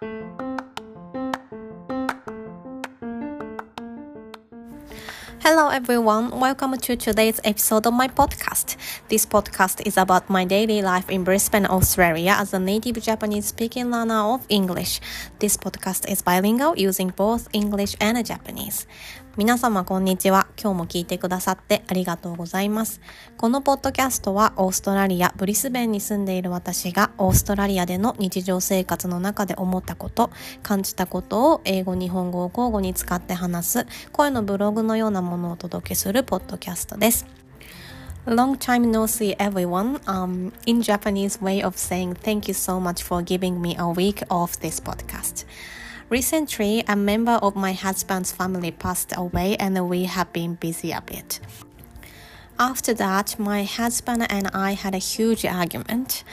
Hello everyone, welcome to today's episode of my podcast. This podcast is about my daily life in Brisbane, Australia as a native Japanese speaking learner of English. This podcast is bilingual using both English and Japanese. 皆様こんにちは。今日も聞いてくださってありがとうございます。このポッドキャストはオーストラリア・ブリスベンに住んでいる私がオーストラリアでの日常生活の中で思ったこと、感じたことを英語、日本語を交互に使って話す声のブログのようなものをお届けするポッドキャストです。Long time no see, everyone. Um, in Japanese way of saying thank you so much for giving me a week of this podcast. Recently, a member of my husband's family passed away and we have been busy a bit. After that, my husband and I had a huge argument.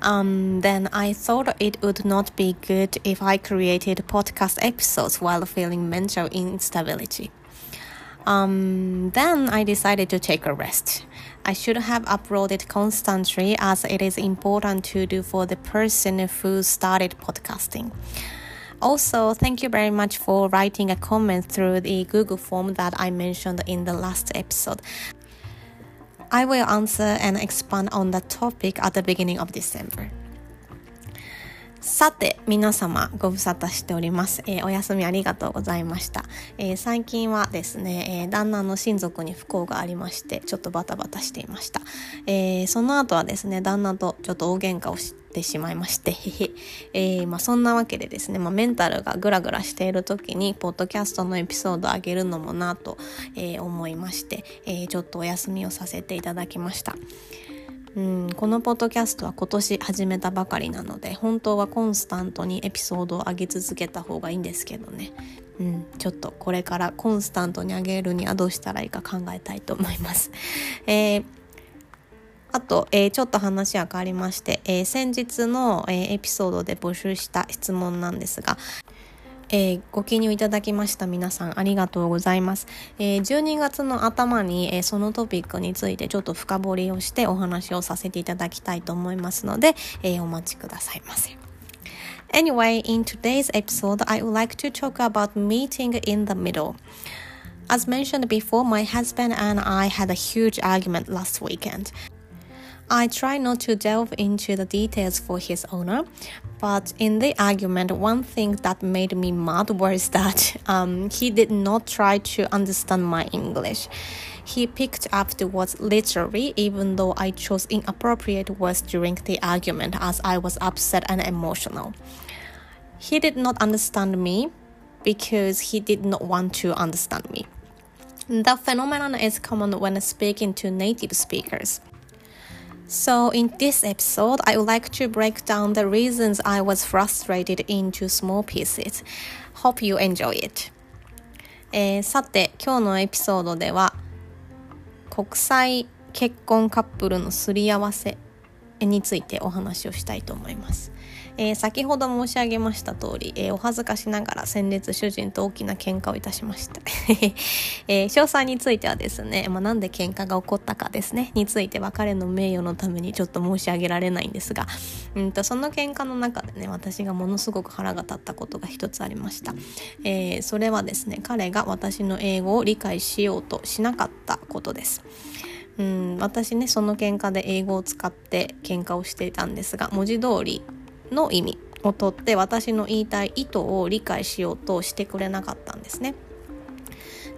Um, then I thought it would not be good if I created podcast episodes while feeling mental instability. Um, then I decided to take a rest. I should have uploaded constantly as it is important to do for the person who started podcasting. Also, thank you very much for writing a comment through the Google form that I mentioned in the last episode. I will answer and expand on the topic at the beginning of December. さて、皆様ご無沙汰しております。えー、お休みありがとうございました。えー、最近はですね、えー、旦那の親族に不幸がありまして、ちょっとバタバタしていました。えその後はですね、旦那とちょっと大喧嘩をしてしまいまして、へへ。えまあ、そんなわけでですね、まあ、メンタルがグラグラしている時に、ポッドキャストのエピソードを上げるのもなと、え思いまして、えちょっとお休みをさせていただきました。うんこのポッドキャストは今年始めたばかりなので本当はコンスタントにエピソードを上げ続けた方がいいんですけどね、うん、ちょっとこれからコンスタントに上げるにはどうしたらいいか考えたいと思います。えーあと、えー、ちょっと話は変わりまして、えー、先日の、えー、エピソードで募集した質問なんですが、えー、ご記入いただきました皆さんありがとうございます。えー、12月の頭に、えー、そのトピックについてちょっと深掘りをしてお話をさせていただきたいと思いますので、えお待ちくださいませ。Anyway, in today's episode, I would like to talk about meeting in the middle. As mentioned before, my husband and I had a huge argument last weekend. I try not to delve into the details for his owner, but in the argument, one thing that made me mad was that um, he did not try to understand my English. He picked up the words literally, even though I chose inappropriate words during the argument as I was upset and emotional. He did not understand me because he did not want to understand me. The phenomenon is common when speaking to native speakers. So, in this episode, I would like to break down the reasons I was frustrated into small pieces. Hope you enjoy it. えー、さて、今日のエピソードでは、国際結婚カップルのすり合わせについてお話をしたいと思います。えー、先ほど申し上げました通り、えー、お恥ずかしながら先日主人と大きな喧嘩をいたしました。えー、詳細についてはですね、まあ、なんで喧嘩が起こったかですね、については彼の名誉のためにちょっと申し上げられないんですが、うんとその喧嘩の中でね、私がものすごく腹が立ったことが一つありました。えー、それはですね、彼が私の英語を理解しようとしなかったことです。うん私ねその喧嘩で英語を使って喧嘩をしていたんですが文字通りの意味をとって私の言いたい意図を理解しようとしてくれなかったんですね。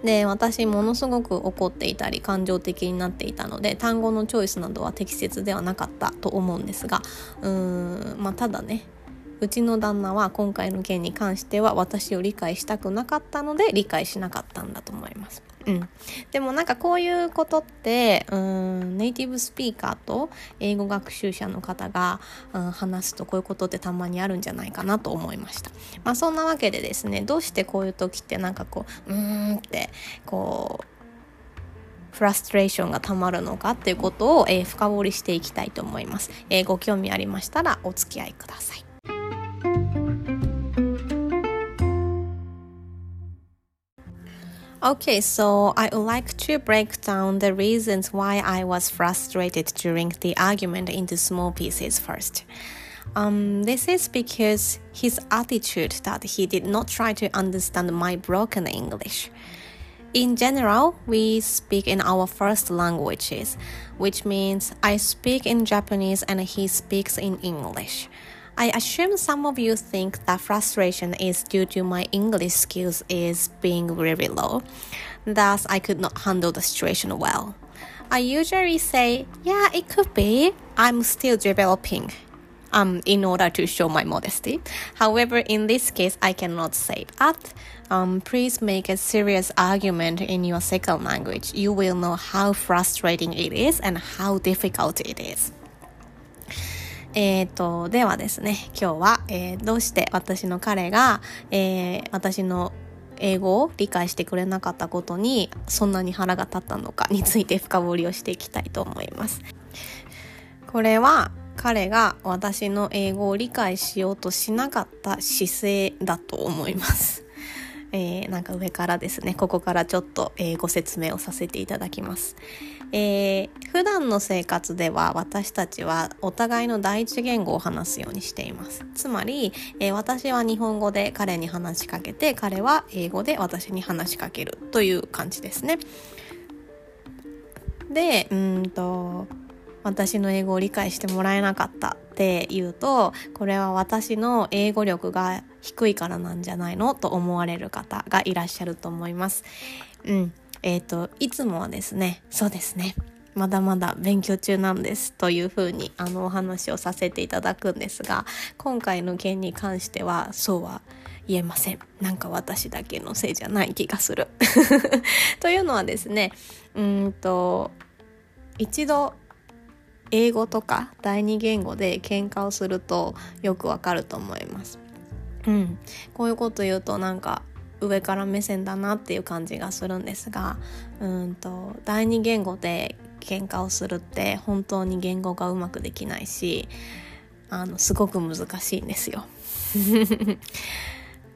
で私ものすごく怒っていたり感情的になっていたので単語のチョイスなどは適切ではなかったと思うんですがうーんまあただねうちの旦那は今回の件に関しては私を理解したくなかったので理解しなかったんだと思います。うん、でもなんかこういうことってうんネイティブスピーカーと英語学習者の方が、うん、話すとこういうことってたまにあるんじゃないかなと思いました。まあそんなわけでですねどうしてこういう時ってなんかこううーんってこうフラストレーションがたまるのかっていうことを、えー、深掘りしていきたいと思います、えー、ご興味ありましたらお付き合いください。Okay, so I would like to break down the reasons why I was frustrated during the argument into small pieces first. Um, this is because his attitude that he did not try to understand my broken English. In general, we speak in our first languages, which means I speak in Japanese and he speaks in English. I assume some of you think that frustration is due to my English skills is being very low. Thus, I could not handle the situation well. I usually say, yeah, it could be. I'm still developing. Um, in order to show my modesty. However, in this case, I cannot say that. Um, please make a serious argument in your second language. You will know how frustrating it is and how difficult it is. えっ、と、ではですね、今日は、えー、どうして私の彼が、えー、私の英語を理解してくれなかったことにそんなに腹が立ったのかについて深掘りをしていきたいと思います。これは彼が私の英語を理解しようとしなかった姿勢だと思います。えー、なんか上からですね、ここからちょっと、えー、ご説明をさせていただきます。えー、普段の生活では私たちはお互いの第一言語を話すようにしています。つまり、えー、私は日本語で彼に話しかけて、彼は英語で私に話しかけるという感じですね。で、うんと、私の英語を理解してもらえなかったって言うとこれは私の英語力が低いからなんじゃないのと思われる方がいらっしゃると思います。うん。えっ、ー、と、いつもはですね、そうですね。まだまだ勉強中なんですというふうにあのお話をさせていただくんですが今回の件に関してはそうは言えませんなんか私だけのせいじゃない気がする というのはですねうんと一度英語とか第二言語で喧嘩をするとよくわかると思います。うん、こういうこと言うとなんか上から目線だなっていう感じがするんですがうんと第二言語で喧嘩をするって本当に言語がうまくできないしあのすごく難しいんですよ。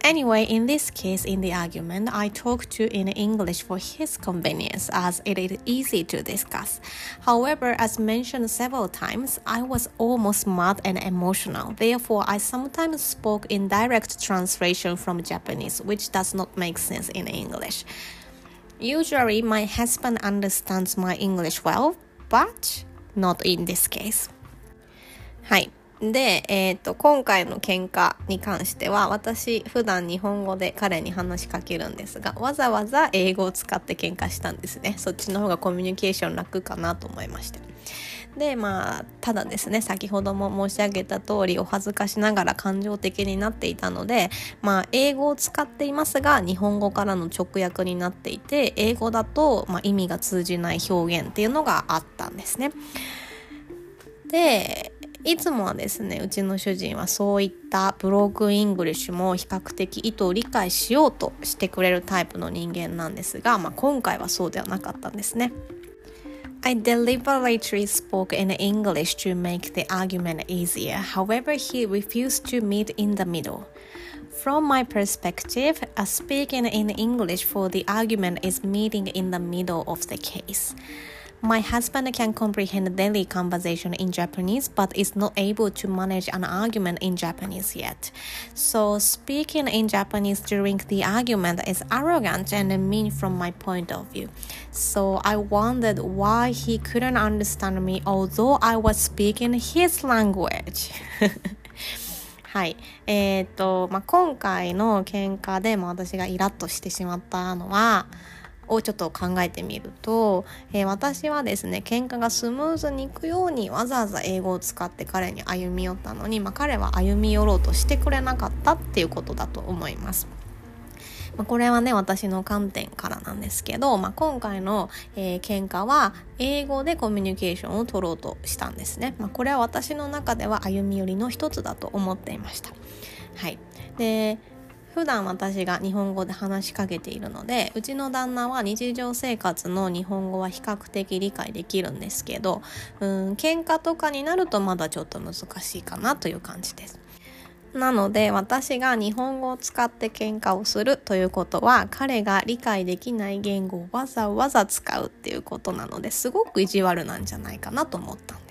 Anyway, in this case, in the argument, I talk to in English for his convenience as it is easy to discuss. However, as mentioned several times, I was almost mad and emotional. Therefore, I sometimes spoke in direct translation from Japanese, which does not make sense in English. Usually, my husband understands my English well, but not in this case. はい。で、えっ、ー、と、今回の喧嘩に関しては、私、普段日本語で彼に話しかけるんですが、わざわざ英語を使って喧嘩したんですね。そっちの方がコミュニケーション楽かなと思いまして。で、まあ、ただですね、先ほども申し上げた通り、お恥ずかしながら感情的になっていたので、まあ、英語を使っていますが、日本語からの直訳になっていて、英語だと、まあ、意味が通じない表現っていうのがあったんですね。で、いつもはですね、うちの主人はそういったブロークイングリッシュも比較的意図を理解しようとしてくれるタイプの人間なんですが、まあ、今回はそうではなかったんですね。I deliberately spoke in English to make the argument easier. However, he refused to meet in the middle. From my perspective, speaking in English for the argument is meeting in the middle of the case. My husband can comprehend daily conversation in Japanese but is not able to manage an argument in Japanese yet. So speaking in Japanese during the argument is arrogant and mean from my point of view. So I wondered why he couldn't understand me although I was speaking his language. はい。えっ、ー、と、まあ、今回の喧嘩でも私がイラッとしてしまったのは、 をちょっと考えてみると、えー、私はですね喧嘩がスムーズにいくようにわざわざ英語を使って彼に歩み寄ったのに、まあ、彼は歩み寄ろうとしてくれなかったっていうことだと思います。ま、これはね私の観点からなんですけど、まあ、今回の、えー、喧嘩は英語でコミュニケーションを取ろうとしたんですね、まあ、これは私の中では歩み寄りの一つだと思っていました。はい。で普段私が日本語で話しかけているのでうちの旦那は日常生活の日本語は比較的理解できるんですけどうん喧嘩とかになるとまだちょっと難しいかなという感じです。なので私が日本語を使って喧嘩をするということは彼が理解できない言語をわざわざ使うっていうことなのですごく意地悪なんじゃないかなと思ったんです。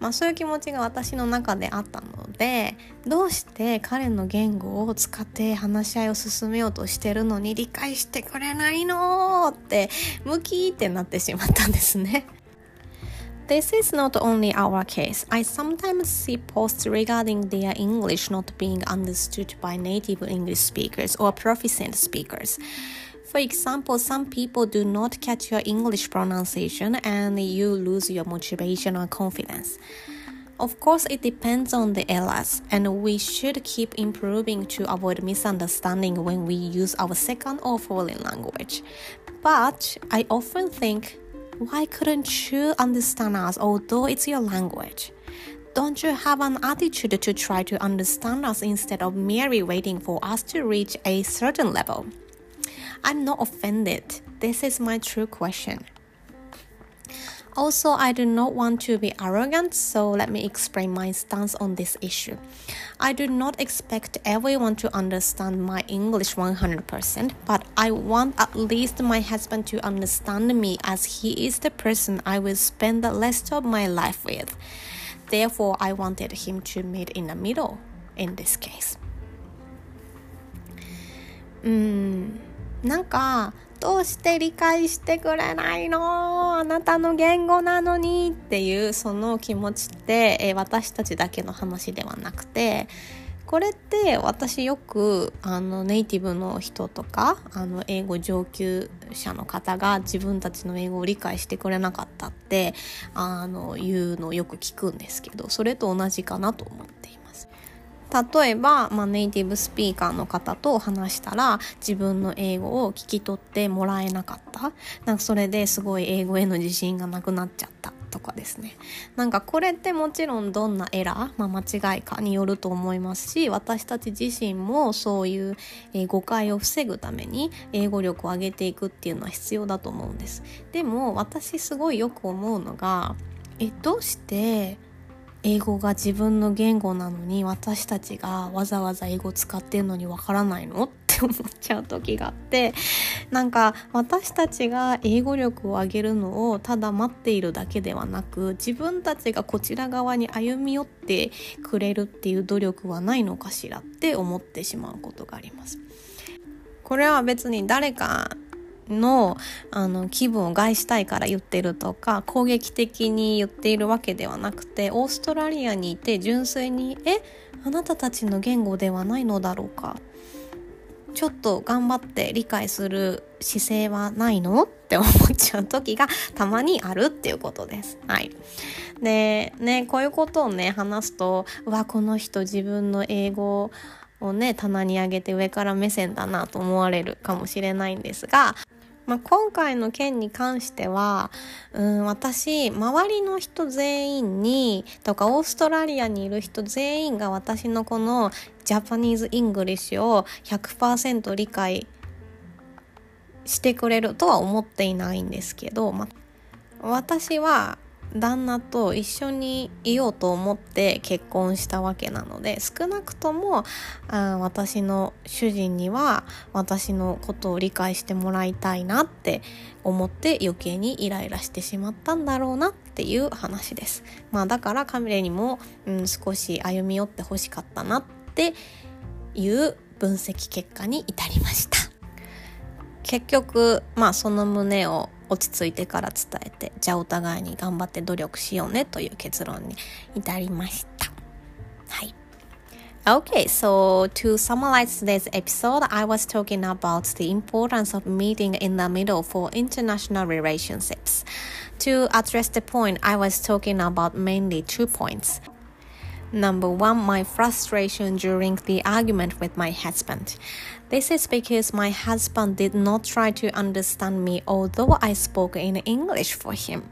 まあ、そういう気持ちが私の中であったのでどうして彼の言語を使って話し合いを進めようとしてるのに理解してくれないのってムキーってなってしまったんですね。This is not only our case. I sometimes see posts regarding their English not being understood by native English speakers or proficient speakers. For example, some people do not catch your English pronunciation and you lose your motivation or confidence. Of course, it depends on the errors, and we should keep improving to avoid misunderstanding when we use our second or foreign language. But I often think why couldn't you understand us although it's your language? Don't you have an attitude to try to understand us instead of merely waiting for us to reach a certain level? I'm not offended. This is my true question. Also, I do not want to be arrogant, so let me explain my stance on this issue. I do not expect everyone to understand my English 100%, but I want at least my husband to understand me as he is the person I will spend the rest of my life with. Therefore, I wanted him to meet in the middle in this case. うーんなんかどうして理解してくれないの？あなたの言語なのにっていうその気持ちって、え、私たちだけの話ではなくてこれって私よくあのネイティブの人とかあの英語上級者の方が自分たちの英語を理解してくれなかったってあの言うのをよく聞くんですけどそれと同じかなと思っています。例えば、まあ、ネイティブスピーカーの方と話したら自分の英語を聞き取ってもらえなかった。なんかそれですごい英語への自信がなくなっちゃったとかですね。なんかこれってもちろんどんなエラー、まあ、間違いかによると思いますし私たち自身もそういう、え、誤解を防ぐために英語力を上げていくっていうのは必要だと思うんです。でも私すごいよく思うのがえどうして英語が自分の言語なのに私たちがわざわざ英語使ってんのにわからないの？って思っちゃう時があって なんか私たちが英語力を上げるのをただ待っているだけではなく自分たちがこちら側に歩み寄ってくれるっていう努力はないのかしらって思ってしまうことがあります。これは別に誰かのあの気分を害したいから言ってるとか攻撃的に言っているわけではなくてオーストラリアにいて純粋に「えあなたたちの言語ではないのだろうか」ちょっと頑張って理解する姿勢はないの？って思っちゃう時がたまにあるっていうことです。はい。で、ね、こういうことをね、話すと、うわ、この人自分の英語をね、棚に上げて上から目線だなと思われるかもしれないんですが、まあ、今回の件に関しては、うん、私、周りの人全員に、とかオーストラリアにいる人全員が私のこの Japanese English を100%理解してくれるとは思っていないんですけど、まあ、私は旦那と一緒にいようと思って結婚したわけなので少なくともあ私の主人には私のことを理解してもらいたいなって思って余計にイライラしてしまったんだろうなっていう話です。まあだからカメレにも、うん、少し歩み寄ってほしかったなっていう分析結果に至りました。結局まあその胸を落ち着いてから伝えてじゃあお互いに頑張って努力しようねという結論に至りましたはい Okay, so to summarize today's episode, I was talking about the importance of meeting in the middle for international relationships. To address the point, I was talking about mainly two points. Number one, my frustration during the argument with my husband. This is because my husband did not try to understand me, although I spoke in English for him.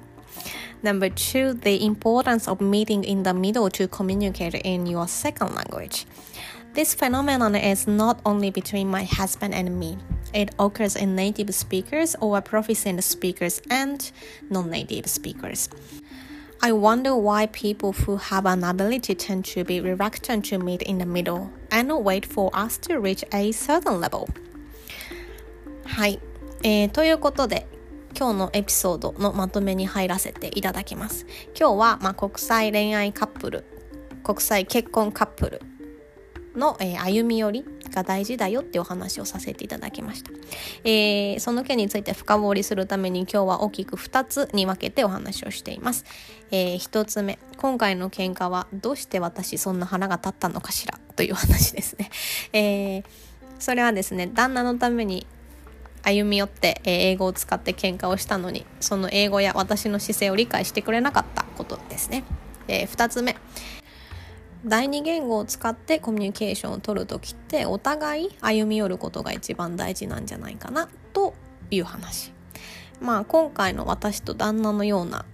Number two, the importance of meeting in the middle to communicate in your second language. This phenomenon is not only between my husband and me. It occurs in native speakers or proficient speakers and non native speakers. I wonder why people who have an ability tend to be reluctant to meet in the middle and wait for us to reach a certain level. はい、えー、ということで今日のエピソードのまとめに入らせていただきます今日は、まあ、国際恋愛カップル国際結婚カップルの、えー、歩み寄りが大事だよってお話をさせていただきました、えー、その件について深掘りするために今日は大きく2つに分けてお話をしています、えー、1つ目今回の喧嘩はどうして私そんな腹が立ったのかしらという話ですね、えー、それはですね旦那のために歩み寄って、英語を使って喧嘩をしたのにその英語や私の姿勢を理解してくれなかったことですね、え2つ目第二言語を使ってコミュニケーションを取る時ってお互い歩み寄ることが一番大事なんじゃないかなという話。まあ今回の私と旦那のような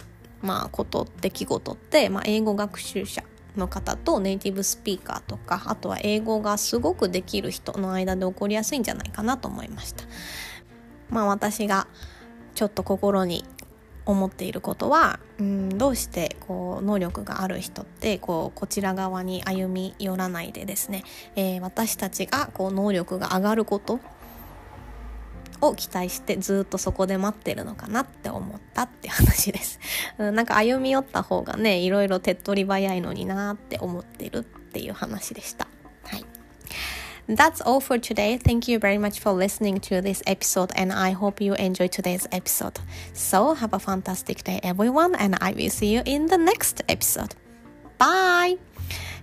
まあこと出来事って、まあ、英語学習者の方とネイティブスピーカーとかあとは英語がすごくできる人の間で起こりやすいんじゃないかなと思いました。まあ私がちょっと心に思っていることはうんどうしてこう能力がある人ってこうこちら側に歩み寄らないでですね、えー、私たちがこう能力が上がることを期待してずっとそこで待ってるのかなって思ったって話です。うん、なんか歩み寄った方がねいろいろ手っ取り早いのになって思ってるっていう話でした。はい。That's all for today. Thank you very much for listening to this episode, and I hope you enjoyed today's episode. So, have a fantastic day, everyone, and I will see you in the next episode. Bye!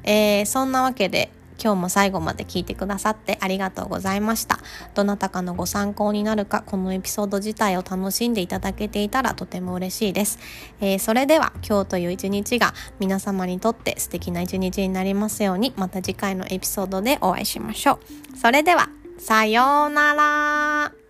えー、そんなわけで 今日も最後まで聞いてくださってありがとうございました。どなたかのご参考になるか、このエピソード自体を楽しんでいただけていたらとても嬉しいです。えー、それでは今日という一日が皆様にとって素敵な一日になりますように、また次回のエピソードでお会いしましょう。それでは、さようなら